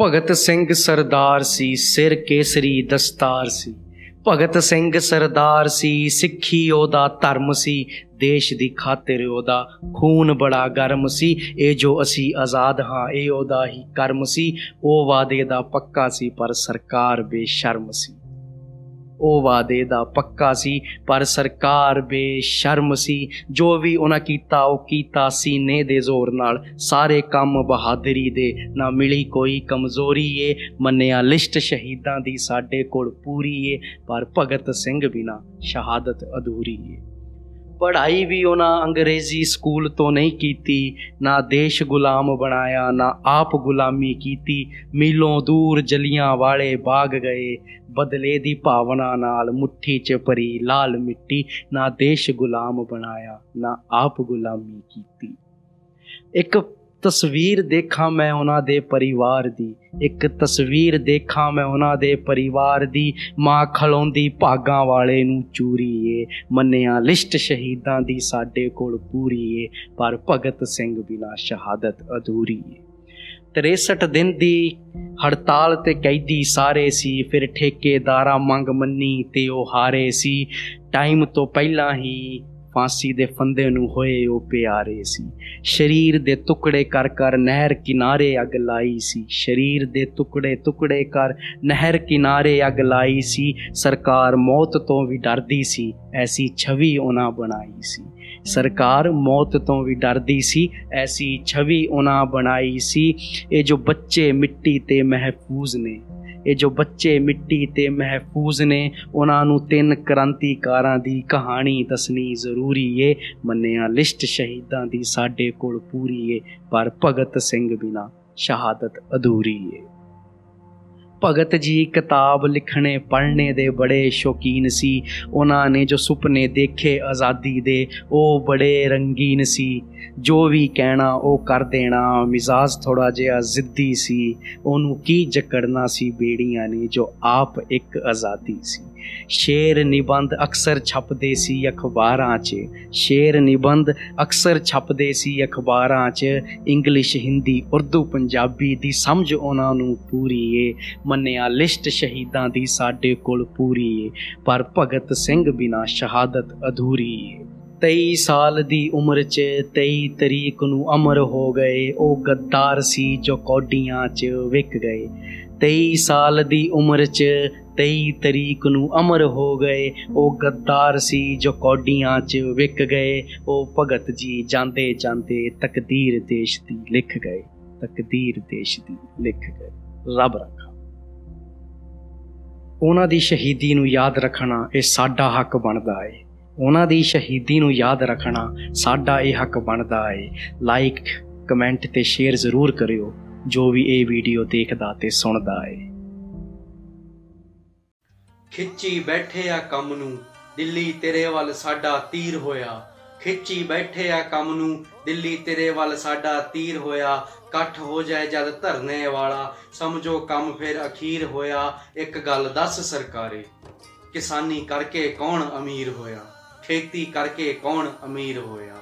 ਭਗਤ ਸਿੰਘ ਸਰਦਾਰ ਸੀ, ਸਿਰ ਕੇਸਰੀ ਦਸਤਾਰ ਸੀ। ਭਗਤ ਸਿੰਘ ਸਰਦਾਰ ਸੀ, ਸਿੱਖੀ ਉਹਦਾ ਧਰਮ ਸੀ, ਦੇਸ਼ ਦੀ ਖਾਤਰ ਉਹਦਾ ਖੂਨ ਬੜਾ ਗਰਮ ਸੀ। ਇਹ ਜੋ ਅਸੀਂ ਆਜ਼ਾਦ ਹਾਂ, ਇਹ ਉਹਦਾ ਹੀ ਕਰਮ ਸੀ। ਉਹ ਵਾਅਦੇ ਦਾ ਪੱਕਾ ਸੀ, ਪਰ ਸਰਕਾਰ ਬੇਸ਼ਰਮ ਸੀ। ਉਹ ਵਾਅਦੇ ਦਾ ਪੱਕਾ ਸੀ, ਪਰ ਸਰਕਾਰ ਬੇਸ਼ਰਮ ਸੀ। ਜੋ ਵੀ ਉਹਨਾਂ ਕੀਤਾ, ਉਹ ਕੀਤਾ ਸੀਨੇ ਦੇ ਜ਼ੋਰ ਨਾਲ। ਸਾਰੇ ਕੰਮ ਬਹਾਦਰੀ ਦੇ। ਨਾ ਮਿਲੀ ਕੋਈ ਕਮਜ਼ੋਰੀ ਏ। ਮੰਨਿਆ ਲਿਸਟ ਸ਼ਹੀਦਾਂ ਦੀ ਸਾਡੇ ਕੋਲ ਪੂਰੀ ਏ। ਪਰ ਭਗਤ ਸਿੰਘ ਬਿਨਾ ਸ਼ਹਾਦਤ ਅਧੂਰੀ ਏ। ਪੜ੍ਹਾਈ ਵੀ ਉਹਨਾਂ ਅੰਗਰੇਜ਼ੀ ਸਕੂਲ ਤੋਂ ਨਹੀਂ ਕੀਤੀ, ਨਾ ਦੇਸ਼ ਗੁਲਾਮ ਬਣਾਇਆ, ਨਾ ਆਪ ਗੁਲਾਮੀ ਕੀਤੀ। ਮੀਲੋਂ ਦੂਰ ਜਲੀਆਂ ਵਾਲੇ ਬਾਗ ਗਏ, ਬਦਲੇ ਦੀ ਭਾਵਨਾ ਨਾਲ ਮੁੱਠੀ 'ਚ ਭਰੀ ਲਾਲ ਮਿੱਟੀ, ਨਾ ਦੇਸ਼ ਗੁਲਾਮ ਬਣਾਇਆ, ਨਾ ਆਪ ਗੁਲਾਮੀ ਕੀਤੀ। ਇੱਕ ਤਸਵੀਰ ਦੇਖਾਂ ਮੈਂ ਉਹਨਾਂ ਦੇ ਪਰਿਵਾਰ ਦੀ, ਇੱਕ ਤਸਵੀਰ ਦੇਖਾਂ ਮੈਂ ਉਹਨਾਂ ਦੇ ਪਰਿਵਾਰ ਦੀ, ਮਾਂ ਖਲੋਂਦੀ ਭਾਗਾਂ ਵਾਲੇ ਨੂੰ ਚੂਰੀ ਏ ਮੰਨਿਆ ਲਿਸਟ ਸ਼ਹੀਦਾਂ ਦੀ ਸਾਡੇ ਕੋਲ ਪੂਰੀ ਏ ਪਰ ਭਗਤ ਸਿੰਘ ਬਿਨਾ ਸ਼ਹਾਦਤ ਅਧੂਰੀ ਏ 63 ਦਿਨ ਦੀ ਹੜਤਾਲ ਤੇ ਕੈਦੀ ਸਾਰੇ ਸੀ, ਫਿਰ ਠੇਕੇਦਾਰਾਂ ਮੰਗ ਮੰਨੀ ਤੇ ਉਹ ਹਾਰੇ ਸੀ। ਟਾਈਮ ਤੋਂ ਪਹਿਲਾਂ ਹੀ ਫਾਂਸੀ ਦੇ ਫੰਦੇ ਨੂੰ ਹੋਏ ਉਹ ਪਿਆਰੇ ਸੀ। ਸਰੀਰ ਦੇ ਟੁਕੜੇ ਕਰ ਕਰ ਨਹਿਰ ਕਿਨਾਰੇ ਅੱਗ ਲਾਈ ਸੀ। ਸਰੀਰ ਦੇ ਟੁਕੜੇ ਟੁਕੜੇ ਕਰ ਨਹਿਰ ਕਿਨਾਰੇ ਅੱਗ ਲਾਈ ਸੀ। ਸਰਕਾਰ ਮੌਤ ਤੋਂ ਵੀ ਡਰਦੀ ਸੀ, ਐਸੀ ਛਵੀ ਉਹਨਾਂ ਬਣਾਈ ਸੀ। ਸਰਕਾਰ ਮੌਤ ਤੋਂ ਵੀ ਡਰਦੀ ਸੀ, ਐਸੀ ਛਵੀ ਉਹਨਾਂ ਬਣਾਈ ਸੀ। ਇਹ ਜੋ ਬੱਚੇ ਮਿੱਟੀ ਤੇ ਮਹਿਫੂਜ਼ ਨੇ ਇਹ ਜੋ ਬੱਚੇ ਮਿੱਟੀ ਤੇ ਮਹਿਫੂਜ਼ ਨੇ, ਉਹਨਾਂ ਨੂੰ ਤਿੰਨ ਕ੍ਰਾਂਤੀਕਾਰਾਂ ਦੀ ਕਹਾਣੀ ਦੱਸਣੀ ਜ਼ਰੂਰੀ ਏ। ਮੰਨਿਆ ਲਿਸਟ ਸ਼ਹੀਦਾਂ ਦੀ ਸਾਡੇ ਕੋਲ ਪੂਰੀ ਏ, ਪਰ ਭਗਤ ਸਿੰਘ ਬਿਨਾ ਸ਼ਹਾਦਤ ਅਧੂਰੀ ਏ। ਭਗਤ ਜੀ ਕਿਤਾਬ ਲਿਖਣੇ, ਪੜ੍ਹਨੇ ਦੇ ਬੜੇ ਸ਼ੌਕੀਨ ਸੀ। ਉਹਨਾਂ ਨੇ ਜੋ ਸੁਪਨੇ ਦੇਖੇ ਆਜ਼ਾਦੀ ਦੇ, ਉਹ ਬੜੇ ਰੰਗੀਨ ਸੀ। ਜੋ ਵੀ ਕਹਿਣਾ, ਉਹ ਕਰ ਦੇਣਾ। ਮਿਜ਼ਾਜ ਥੋੜਾ ਜਿਹਾ ਜ਼ਿੱਦੀ ਸੀ। ਉਹਨੂੰ ਕੀ ਜਕੜਨਾ ਸੀ ਬੇੜੀਆਂ ਨੇ, ਜੋ ਆਪ ਇੱਕ ਆਜ਼ਾਦੀ ਸੀ। ਸ਼ੇਰ ਨਿਬੰਧ ਅਕਸਰ ਛਪਦੇ ਸੀ ਅਖਬਾਰਾਂ 'ਚ। ਸ਼ੇਰ ਨਿਬੰਧ ਅਕਸਰ ਛਪਦੇ ਸੀ ਅਖਬਾਰਾਂ 'ਚ। ਇੰਗਲਿਸ਼, ਹਿੰਦੀ, ਉਰਦੂ, ਪੰਜਾਬੀ ਦੀ ਸਮਝ ਉਹਨਾਂ ਨੂੰ ਪੂਰੀ ਏ। ਮੰਨਿਆ, ਲਿਸਟ ਸ਼ਹੀਦਾਂ ਦੀ ਸਾਡੇ ਕੋਲ ਪੂਰੀ ਏ, ਪਰ ਭਗਤ ਸਿੰਘ ਬਿਨਾ ਸ਼ਹਾਦਤ ਅਧੂਰੀ ਏ। 23 ਸਾਲ ਦੀ ਉਮਰ 'ਚ 23 ਤਰੀਕ ਨੂੰ ਅਮਰ ਹੋ ਗਏ, ਉਹ ਗੱਦਾਰ ਸੀ ਜੋ ਕੌਡੀਆਂ 'ਚ ਵਿਕ ਗਏ। 23 ਸਾਲ ਦੀ ਉਮਰ 'ਚ 23 ਤਰੀਕ ਨੂੰ ਅਮਰ ਹੋ ਗਏ, ਉਹ ਗੱਦਾਰ ਸੀ ਜੋ ਕੌਡੀਆਂ 'ਚ ਵਿਕ ਗਏ। ਉਹ ਭਗਤ ਜੀ ਜਾਂਦੇ ਜਾਂਦੇ ਤਕਦੀਰ ਦੇਸ਼ ਦੀ ਲਿਖ ਗਏ, ਤਕਦੀਰ ਦੇਸ਼ ਦੀ ਲਿਖ ਗਏ। ਰੱਬ ਰੱਖਾ ਉਹਨਾਂ ਦੀ ਸ਼ਹੀਦੀ ਨੂੰ ਯਾਦ ਰੱਖਣਾ ਇਹ ਸਾਡਾ ਹੱਕ ਬਣਦਾ ਏ। ਉਹਨਾਂ ਦੀ ਸ਼ਹੀਦੀ ਨੂੰ ਯਾਦ ਰੱਖਣਾ ਸਾਡਾ ਇਹ ਹੱਕ ਬਣਦਾ ਏ। ਲਾਈਕ ਕਮੈਂਟ ਤੇ ਸ਼ੇਅਰ ਜ਼ਰੂਰ ਕਰਿਓ, ਜੋ ਵੀ ਇਹ ਵੀਡੀਓ ਦੇਖਦਾ ਤੇ ਸੁਣਦਾ ਏ। ਖਿੱਚੀ ਬੈਠੇ ਆ ਕੰਮ ਨੂੰ, ਦਿੱਲੀ ਤੇਰੇ ਵੱਲ ਸਾਡਾ ਤੀਰ ਹੋਇਆ। ਖਿੱਚੀ ਬੈਠੇ ਆ ਕੰਮ ਨੂੰ, ਦਿੱਲੀ ਤੇਰੇ ਵੱਲ ਸਾਡਾ ਤੀਰ ਹੋਇਆ, ਇਕੱਠ ਹੋ ਜਾਏ ਜਦ ਧਰਨੇ ਵਾਲਾ। ਸਮਝੋ ਕੰਮ ਫਿਰ ਅਖੀਰ ਹੋਇਆ, ਇੱਕ ਗੱਲ ਦੱਸ ਸਰਕਾਰੇ, ਕਿਸਾਨੀ ਕਰਕੇ ਕੌਣ ਅਮੀਰ ਹੋਇਆ? ਖੇਤੀ ਕਰਕੇ ਕੌਣ ਅਮੀਰ ਹੋਇਆ?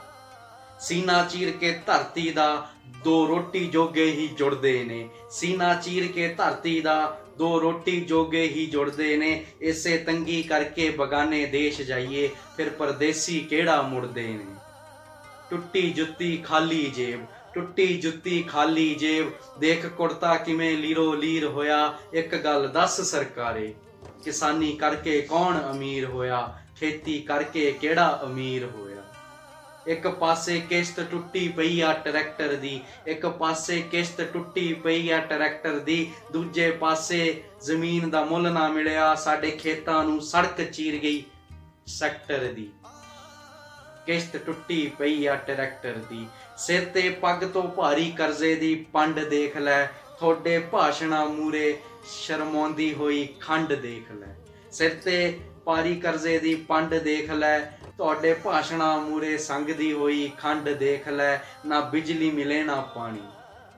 ਸੀਨਾ ਚੀਰ ਕੇ ਧਰਤੀ ਦਾ ਦੋ ਰੋਟੀ ਜੋਗੇ ਹੀ ਜੁੜਦੇ ਨੇ। ਸੀਨਾ ਚੀਰ ਕੇ ਧਰਤੀ ਦਾ ਦੋ ਰੋਟੀ ਜੋਗੇ ਹੀ ਜੁੜਦੇ ਨੇ। ਇਸੇ ਤੰਗੀ ਕਰਕੇ ਬਗਾਨੇ ਦੇਸ਼ ਜਾਈਏ, ਫਿਰ ਪਰਦੇਸੀ ਕਿਹੜਾ ਮੁੜਦੇ ਨੇ? ਟੁੱਟੀ ਜੁੱਤੀ ਖਾਲੀ ਜੇਬ, ਟੁੱਟੀ ਜੁੱਤੀ ਖਾਲੀ ਜੇਬ। ਦੇਖ ਕੁੜਤਾ ਕਿਵੇਂ ਲੀਰੋ ਲੀਰ ਹੋਇਆ, ਇੱਕ ਗੱਲ ਦੱਸ ਸਰਕਾਰੇ, ਕਿਸਾਨੀ ਕਰਕੇ ਕੌਣ ਅਮੀਰ ਹੋਇਆ? ਖੇਤੀ ਕਰਕੇ ਕਿਹੜਾ ਅਮੀਰ ਹੋਇਆ? ਇੱਕ ਪਾਸੇ ਕਿਸ਼ਤ ਟੁੱਟੀ ਪਈ ਆ ਟਰੈਕਟਰ ਦੀ, ਇੱਕ ਪਾਸੇ ਕਿਸ਼ਤ ਟੁੱਟੀ ਪਈ ਆ ਟਰੈਕਟਰ ਦੀ, ਦੂਜੇ ਪਾਸੇ ਜ਼ਮੀਨ ਦਾ ਮੁੱਲ ਨਾ ਮਿਲਿਆ, ਸਾਡੇ ਖੇਤਾਂ ਨੂੰ ਸੜਕ ਚੀਰ ਗਈ ਸੈਕਟਰ ਦੀ। ਕਿਸ਼ਤ ਟੁੱਟੀ ਪਈ ਆ ਟਰੈਕਟਰ ਦੀ। ਸਿਰ ਤੇ ਪੱਗ ਤੋਂ ਭਾਰੀ ਕਰਜ਼ੇ ਦੀ ਪੰਡ ਦੇਖ ਲੈ, ਤੁਹਾਡੇ ਭਾਸ਼ਣਾ ਮੂਰੇ ਸ਼ਰਮਾਉਂਦੀ ਹੋਈ ਖੰਡ ਦੇਖ ਲੈ। ਸਿਰ ਤੇ ਭਾਰੀ ਕਰਜ਼ੇ ਦੀ ਪੰਡ ਦੇਖ ਲੈ ਤੁਹਾਡੇ ਭਾਸ਼ਣਾ ਮੂਰੇ ਸੰਗਦੀ ਹੋਈ ਖੰਡ ਦੇਖ ਲੈ, ਨਾ ਬਿਜਲੀ ਮਿਲੇ ਨਾ ਪਾਣੀ।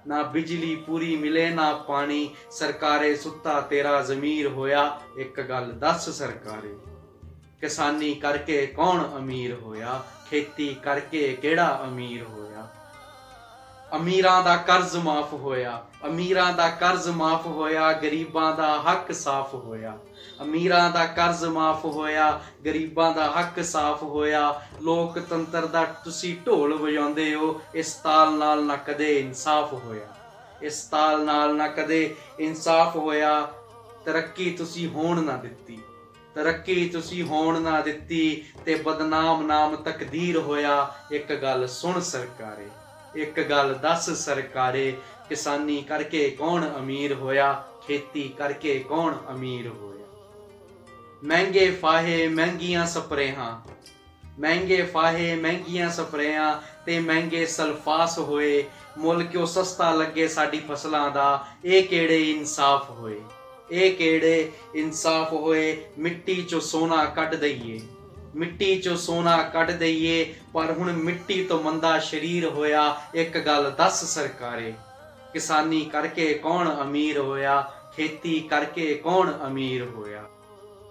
ਨਾ ਬਿਜਲੀ ਪੂਰੀ ਮਿਲੇ ਨਾ ਪਾਣੀ, ਸਰਕਾਰੇ ਸੁੱਤਾ ਤੇਰਾ ਜ਼ਮੀਰ ਹੋਇਆ, ਇੱਕ ਗੱਲ ਦੱਸ ਸਰਕਾਰੇ। ਕਿਸਾਨੀ ਕਰਕੇ ਕੌਣ ਅਮੀਰ ਹੋਇਆ, ਖੇਤੀ ਕਰਕੇ ਕਿਹੜਾ ਅਮੀਰ ਹੋਇਆ? ਅਮੀਰਾਂ ਦਾ ਕਰਜ਼ ਮਾਫ ਹੋਇਆ, ਅਮੀਰਾਂ ਦਾ ਕਰਜ਼ ਮਾਫ ਹੋਇਆ, ਗਰੀਬਾਂ ਦਾ ਹੱਕ ਸਾਫ਼ ਹੋਇਆ। ਅਮੀਰਾਂ ਦਾ ਕਰਜ਼ ਮਾਫ ਹੋਇਆ, ਗਰੀਬਾਂ ਦਾ ਹੱਕ ਸਾਫ਼ ਹੋਇਆ। ਲੋਕਤੰਤਰ ਦਾ ਤੁਸੀਂ ਢੋਲ ਵਜਾਉਂਦੇ ਹੋ, ਇਸ ਤਾਲ ਨਾਲ ਨਾ ਕਦੇ ਇਨਸਾਫ ਹੋਇਆ। ਇਸ ਤਾਲ ਨਾਲ ਨਾ ਕਦੇ ਇਨਸਾਫ ਹੋਇਆ। ਤਰੱਕੀ ਤੁਸੀਂ ਹੋਣ ਨਾ ਦਿੱਤੀ। ਤਰੱਕੀ ਤੁਸੀਂ ਹੋਣ ਨਾ ਦਿੱਤੀ ਤੇ ਬਦਨਾਮ ਨਾਮ ਤਕਦੀਰ ਹੋਇਆ। ਇੱਕ ਗੱਲ ਸੁਣ ਸਰਕਾਰੇ ਇੱਕ ਗੱਲ ਦੱਸ ਸਰਕਾਰੇ, ਕਿਸਾਨੀ ਕਰਕੇ ਕੌਣ ਅਮੀਰ ਹੋਇਆ, ਖੇਤੀ ਕਰਕੇ ਕੌਣ ਅਮੀਰ ਹੋਇਆ? ਮਹਿੰਗੇ ਫਾਹੇ ਮਹਿੰਗੀਆਂ ਸਪਰੇਹਾਂ, ਮਹਿੰਗੇ ਫਾਹੇ ਮਹਿੰਗੀਆਂ ਸਪਰੇਆਂ ਤੇ ਮਹਿੰਗੇ ਸਲਫਾਸ ਹੋਏ, ਮੁੱਲ ਕਿਉਂ ਸਸਤਾ ਲੱਗੇ ਸਾਡੀ ਫਸਲਾਂ ਦਾ? ਇਹ ਕਿਹੜੇ ਇਨਸਾਫ ਹੋਏ? ਇਹ ਕਿਹੜੇ ਇਨਸਾਫ ਹੋਏ? ਮਿੱਟੀ ਚੋਂ ਸੋਨਾ ਕੱਢ ਦਈਏ। ਮਿੱਟੀ ਚੋਂ ਸੋਨਾ ਕੱਢ ਦਈਏ, ਪਰ ਹੁਣ ਮਿੱਟੀ ਤੋਂ ਮੰਦਾ ਸ਼ਰੀਰ ਹੋਇਆ, ਇੱਕ ਗੱਲ ਦੱਸ ਸਰਕਾਰੇ, ਕਿਸਾਨੀ ਕਰਕੇ ਕੌਣ ਅਮੀਰ ਹੋਇਆ, ਖੇਤੀ ਕਰਕੇ ਕੌਣ ਅਮੀਰ ਹੋਇਆ?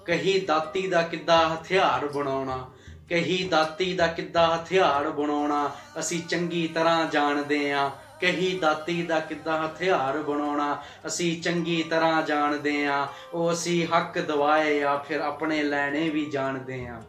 ਕਹੀ ਦਾਤੀ ਦਾ ਕਿੱਦਾਂ ਹਥਿਆਰ ਬਣਾਉਣਾ? ਕਹੀ ਦਾਤੀ ਦਾ ਕਿੱਦਾਂ ਹਥਿਆਰ ਬਣਾਉਣਾ? ਅਸੀਂ ਚੰਗੀ ਤਰ੍ਹਾਂ ਜਾਣਦੇ ਆਂ। ਕਹੀ ਦਾਤੀ ਦਾ ਕਿੱਦਾਂ ਹਥਿਆਰ ਬਣਾਉਣਾ? ਅਸੀਂ ਚੰਗੀ ਤਰ੍ਹਾਂ ਜਾਣਦੇ ਆਂ। ਉਹ ਅਸੀਂ ਹੱਕ ਦਵਾਏ ਆ, ਫਿਰ ਆਪਣੇ ਲੈਣੇ ਵੀ ਜਾਣਦੇ ਆਂ।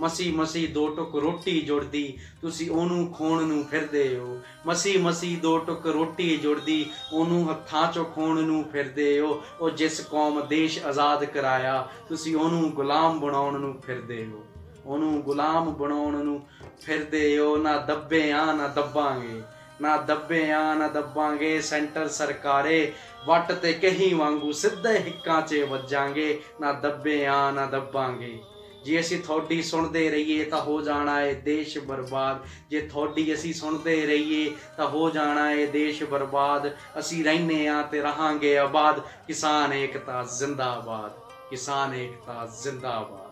ਮਸੀ ਮਸੀ ਦੋ ਟੁਕ ਰੋਟੀ ਜੁੜਦੀ, ਤੁਸੀਂ ਉਹਨੂੰ ਖੋਣ ਨੂੰ ਫਿਰਦੇ ਹੋ। ਮਸੀ ਮਸੀ ਦੋ ਟੁਕ ਰੋਟੀ ਜੁੜਦੀ, ਉਹਨੂੰ ਹੱਥਾਂ ਚੋਂ ਖੋਣ ਨੂੰ ਫਿਰਦੇ ਹੋ। ਉਹ ਜਿਸ ਕੌਮ ਦੇਸ਼ ਆਜ਼ਾਦ ਕਰਾਇਆ, ਤੁਸੀਂ ਉਹਨੂੰ ਗੁਲਾਮ ਬਣਾਉਣ ਨੂੰ ਫਿਰਦੇ ਹੋ। ਉਹਨੂੰ ਗੁਲਾਮ ਬਣਾਉਣ ਨੂੰ ਫਿਰਦੇ ਹੋ। ਨਾ ਦੱਬੇ ਆ ਨਾ ਦੱਬਾਂਗੇ। ਨਾ ਦੱਬੇ ਆ ਨਾ ਦੱਬਾਂਗੇ। ਸੈਂਟਰ ਸਰਕਾਰੇ ਵੱਟ ਤੇ ਕਹੀਂ ਵਾਂਗੂ ਸਿੱਧੇ ਹਿੱਕਾਂ 'ਚ ਵੱਜਾਂਗੇ। ਨਾ ਦੱਬੇ ਆ ਨਾ ਦੱਬਾਂਗੇ। ਜੇ ਅਸੀਂ ਤੁਹਾਡੀ ਸੁਣਦੇ ਰਹੀਏ ਤਾਂ ਹੋ ਜਾਣਾ ਹੈ ਦੇਸ਼ ਬਰਬਾਦ। ਜੇ ਤੁਹਾਡੀ ਅਸੀਂ ਸੁਣਦੇ ਰਹੀਏ ਤਾਂ ਹੋ ਜਾਣਾ ਹੈ ਦੇਸ਼ ਬਰਬਾਦ। ਅਸੀਂ ਰਹਿੰਨੇ ਆ ਤੇ ਰਹਾਂਗੇ ਆਬਾਦ। ਕਿਸਾਨ ਏਕਤਾ ਜ਼ਿੰਦਾਬਾਦ। ਕਿਸਾਨ ਏਕਤਾ ਜ਼ਿੰਦਾਬਾਦ।